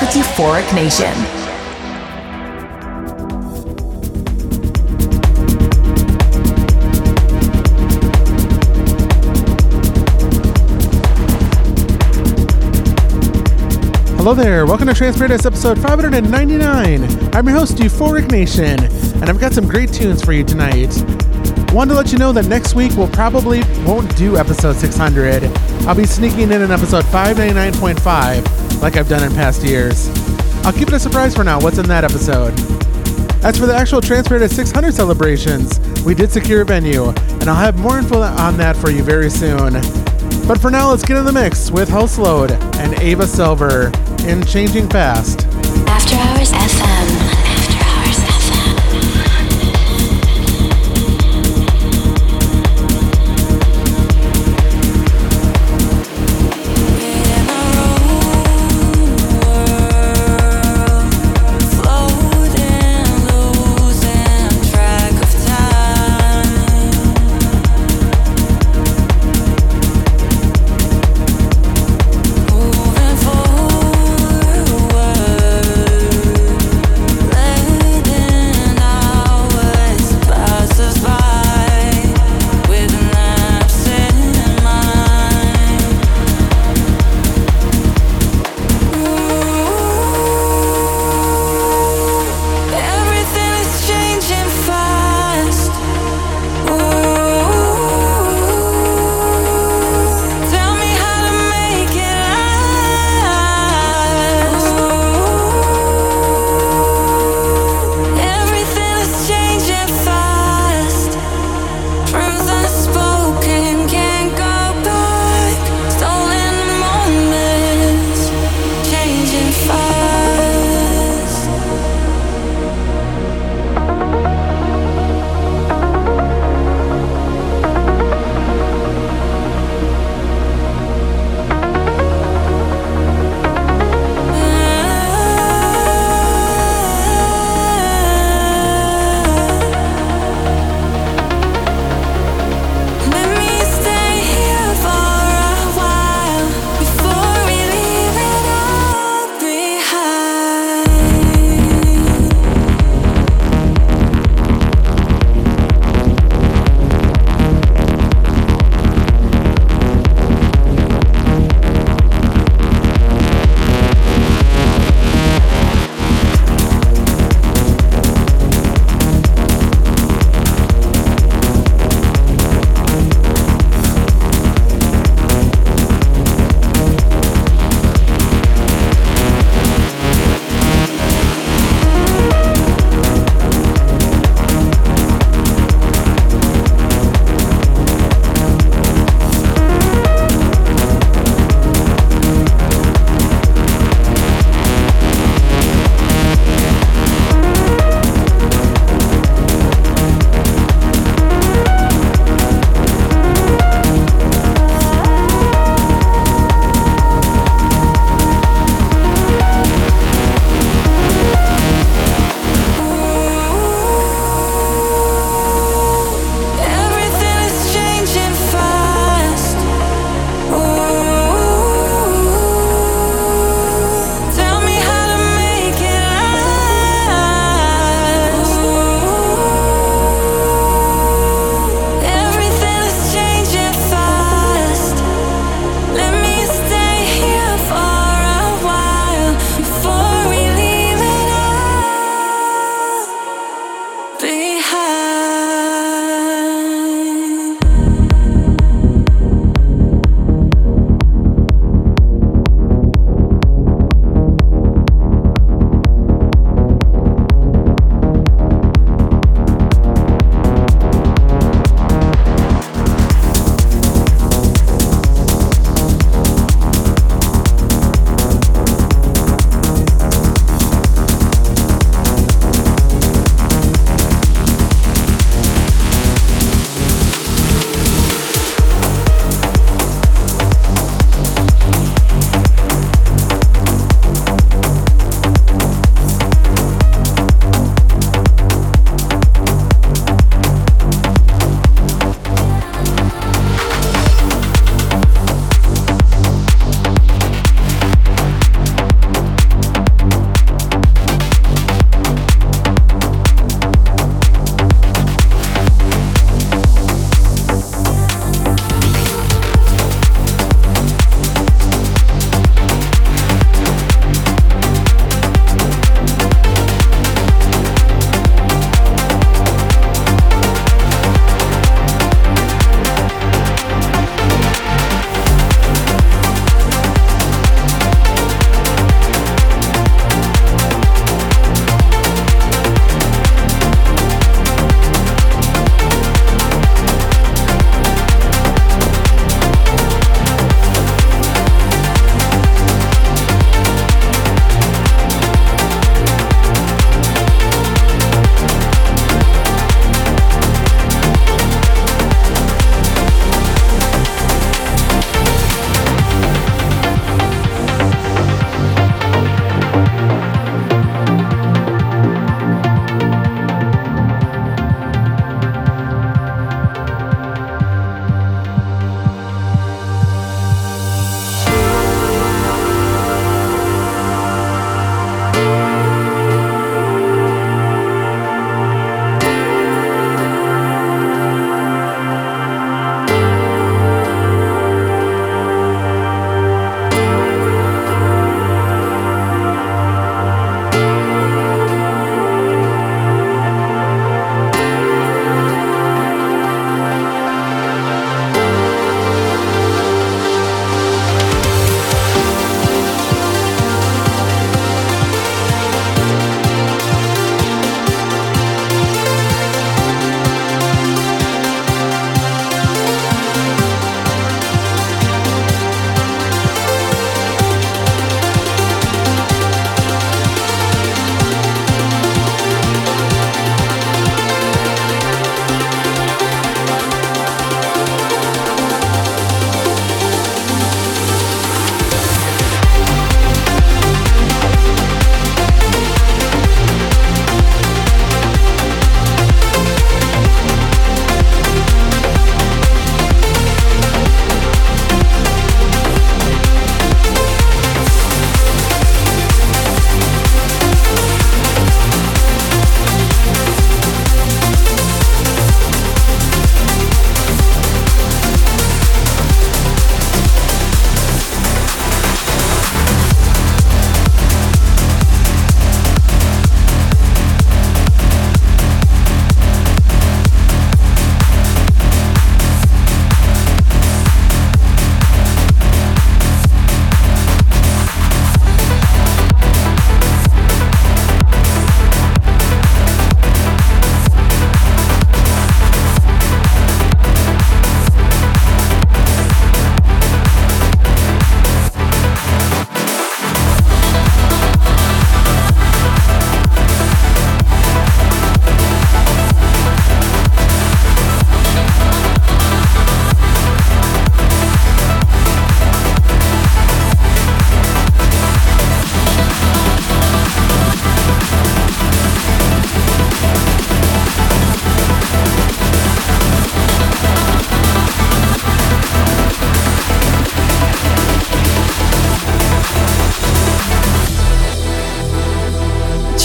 With Euphoric Nation. Hello there, welcome to Trance episode 599. I'm your host, Euphoric Nation, and I've got some great tunes for you tonight. Wanted to let you know that next week we'll probably won't do episode 600. I'll be sneaking in an episode 599.5 like I've done in past years. I'll keep it a surprise for now what's in that episode. As for the actual transfer to 600 celebrations, we did secure a venue, and I'll have more info on that for you very soon. But for now, let's get in the mix with Host Load and Ava Silver in Changing Fast. After Hours FM.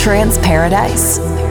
Trance Paradise.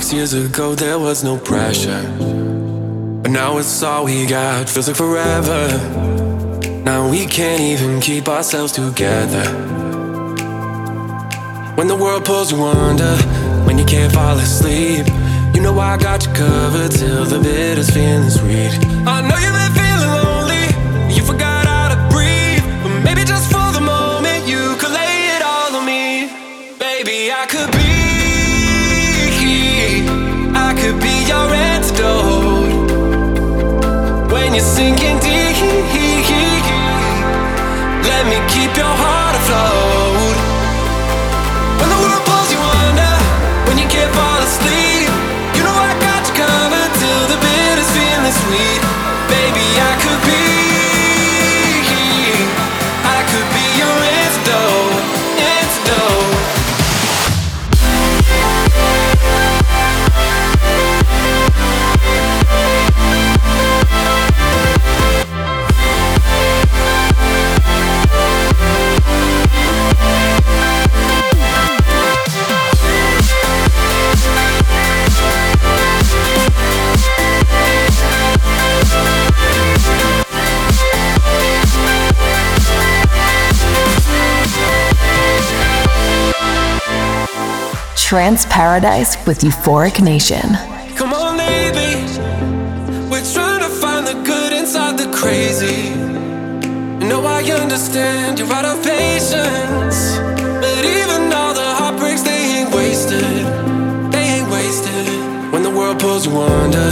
Six years ago, there was no pressure. But now it's all we got, feels like forever. Now we can't even keep ourselves together. When the world pulls you under, when you can't fall asleep, you know I got you covered till the bitter's feeling sweet. Sinking deep. Let me keep your heart afloat Trance Paradise with Euphoric Nation. Come on, baby. We're trying to find the good inside the crazy. I understand you're out of patience. But even all the heartbreaks, they ain't wasted. They ain't wasted. When the world pulls you under,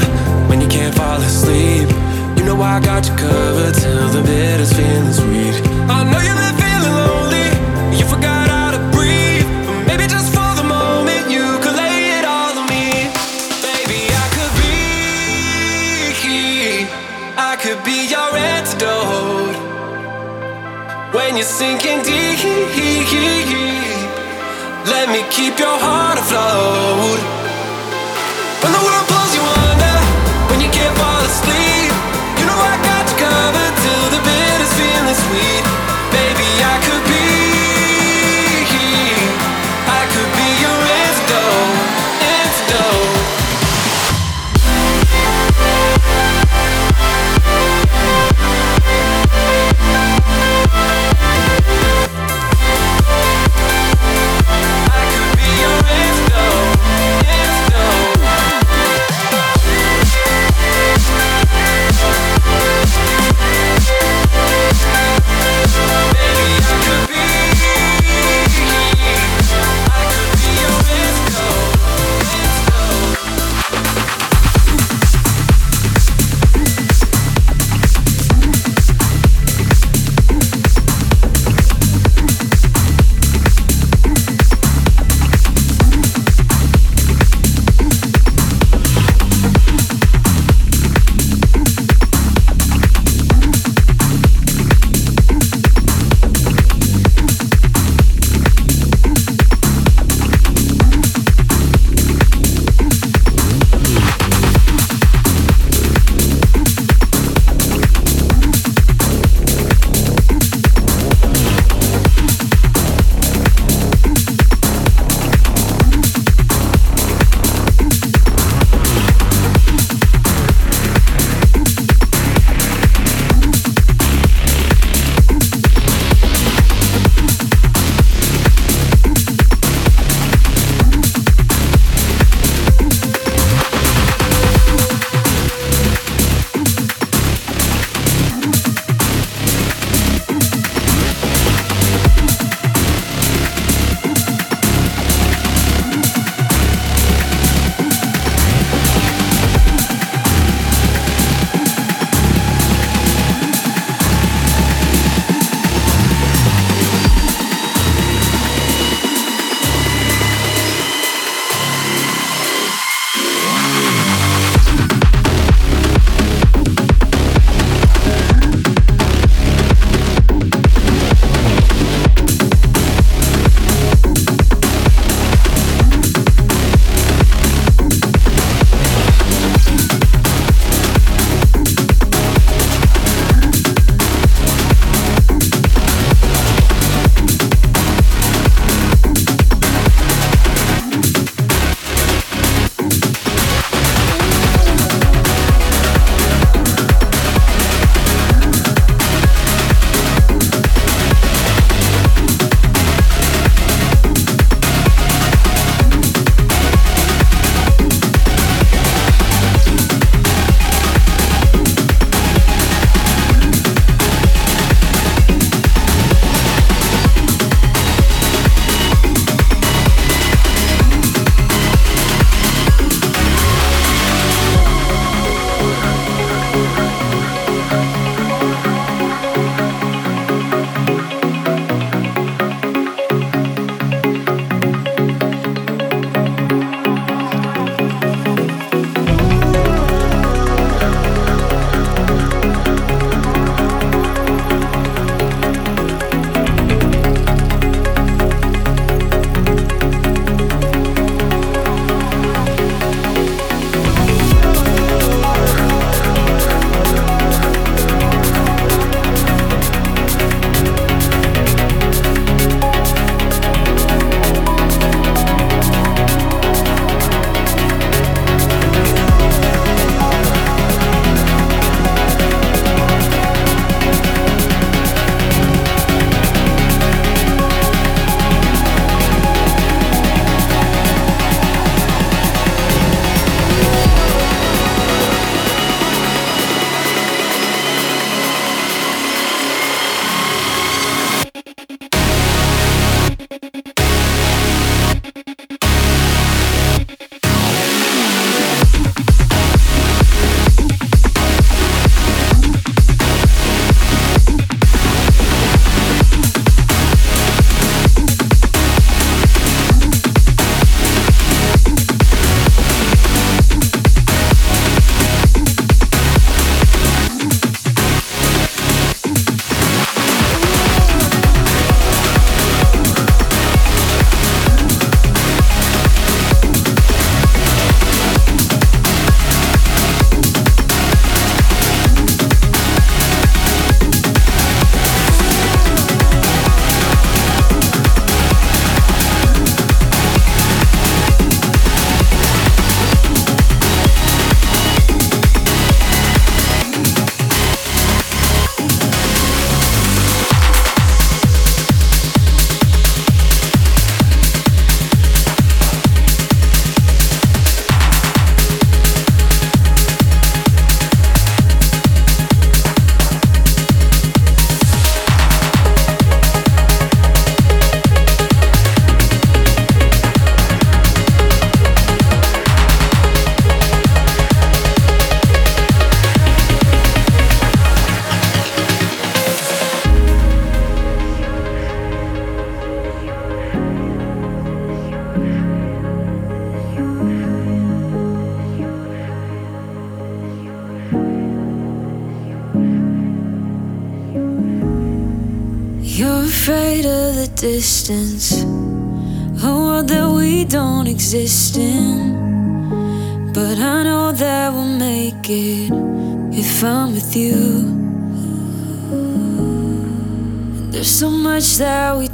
when you can't fall asleep. You know I got you covered till the bitter's feeling sinking deep. Let me keep your heart afloat.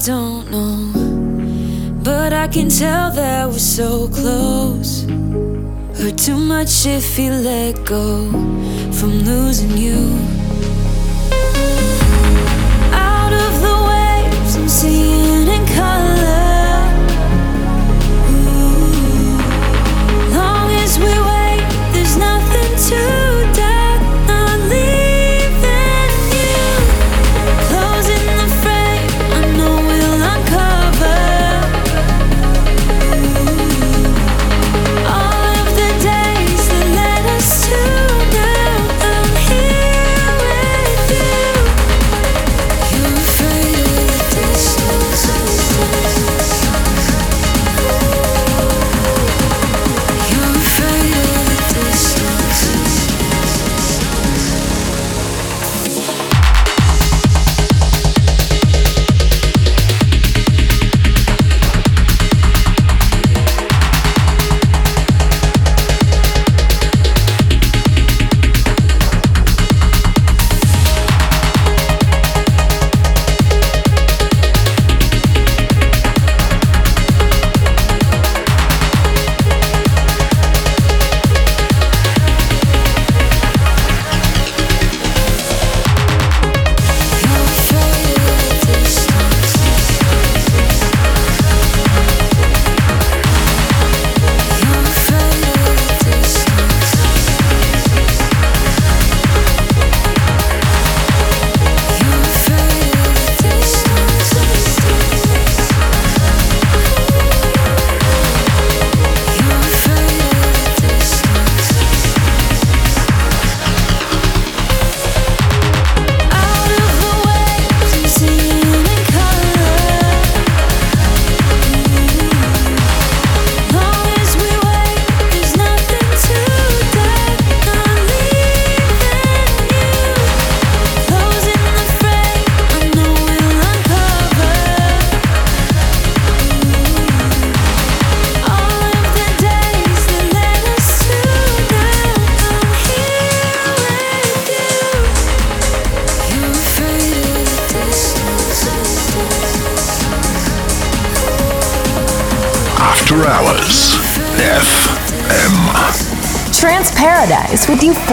Don't know, but I can tell that we're so close. Hurt too much if you let go from losing you. Out of the waves, I'm seeing in color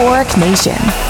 Euphoric Nation.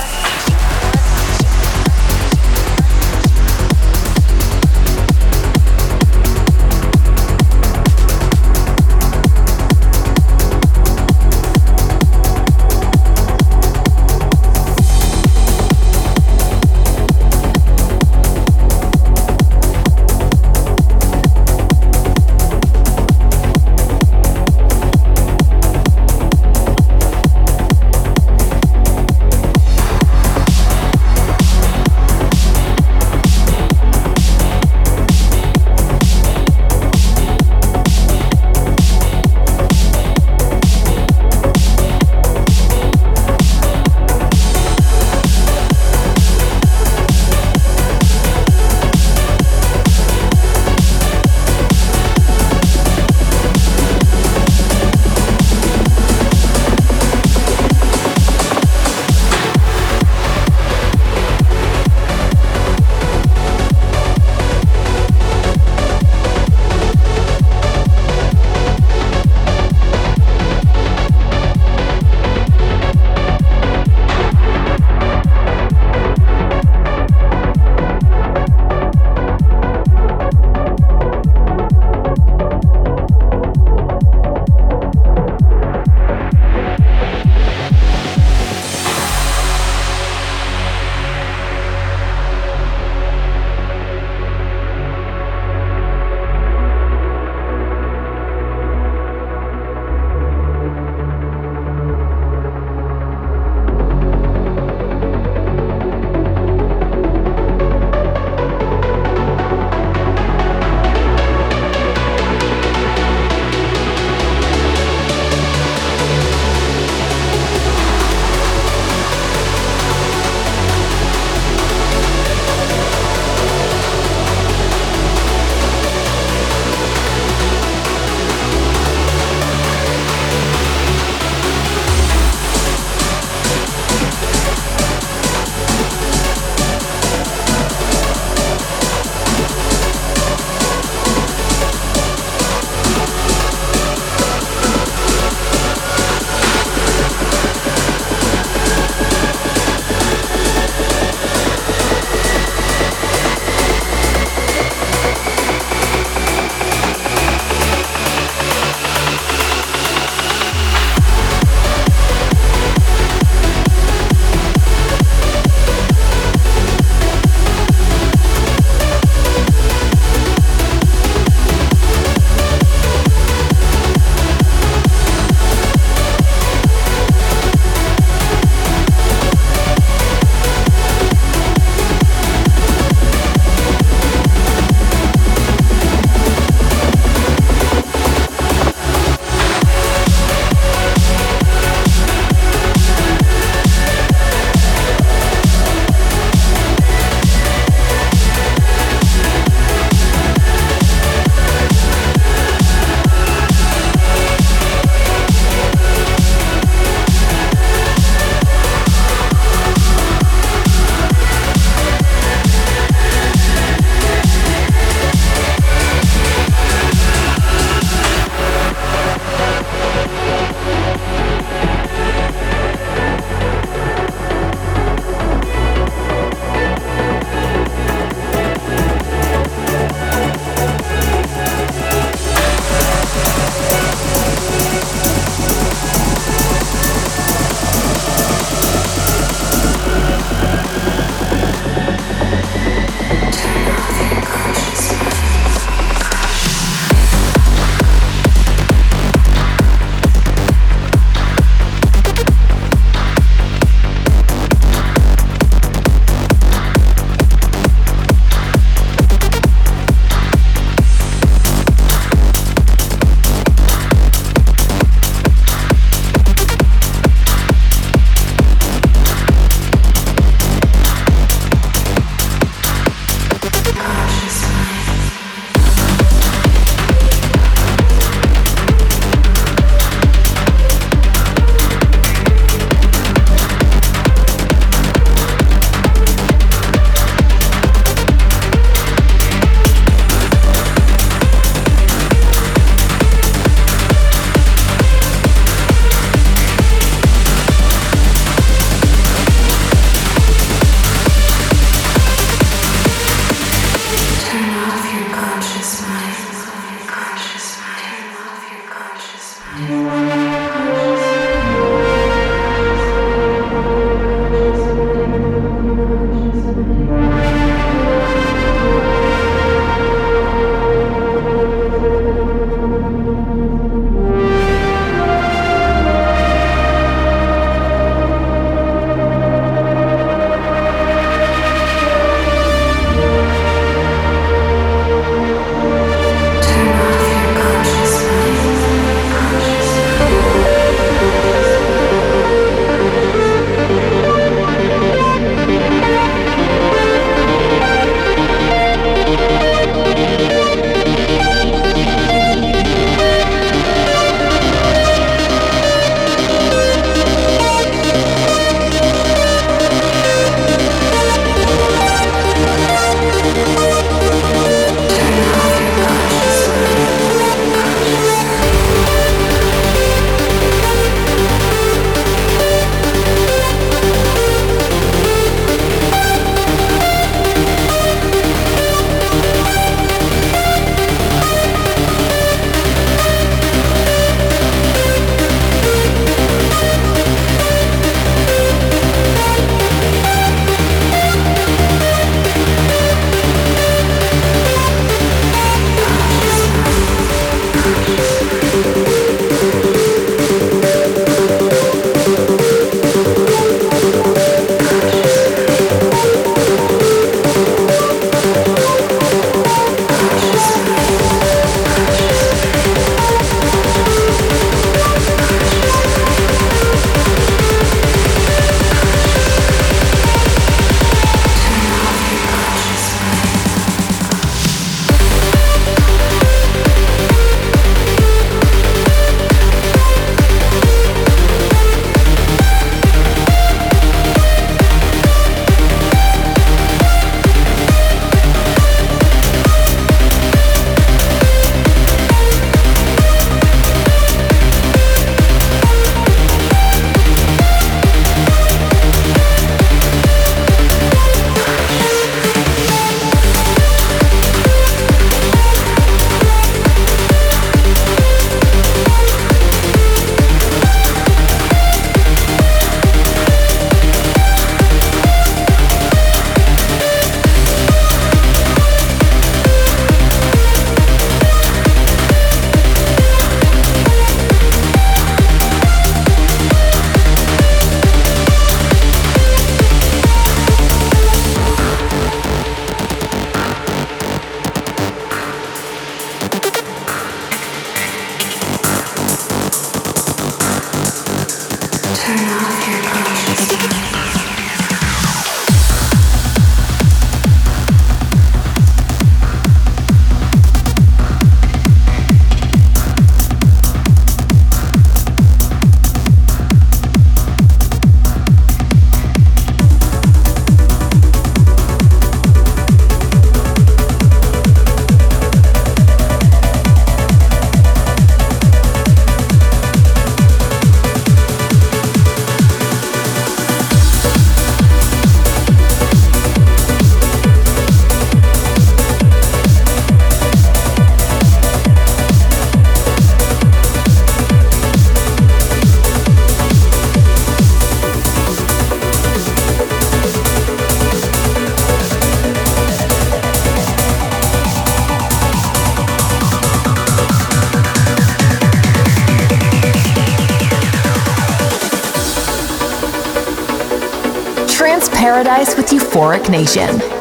Euphoric Nation.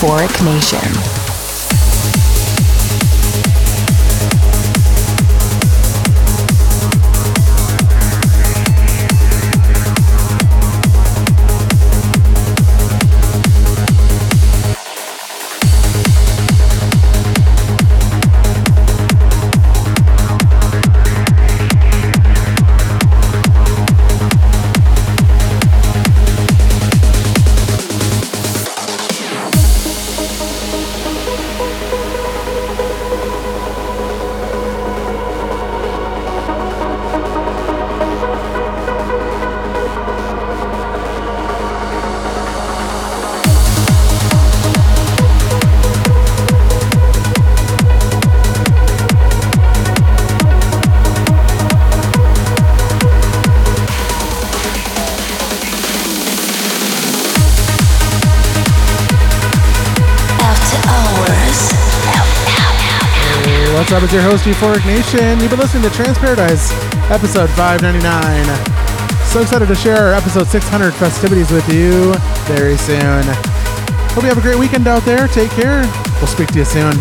Euphoric Nation. Up? It's your host, Euphoric Nation. You've been listening to Trance Paradise, episode 599. So excited to share our episode 600 festivities with you very soon. Hope you have a great weekend out there. Take care. We'll speak to you soon.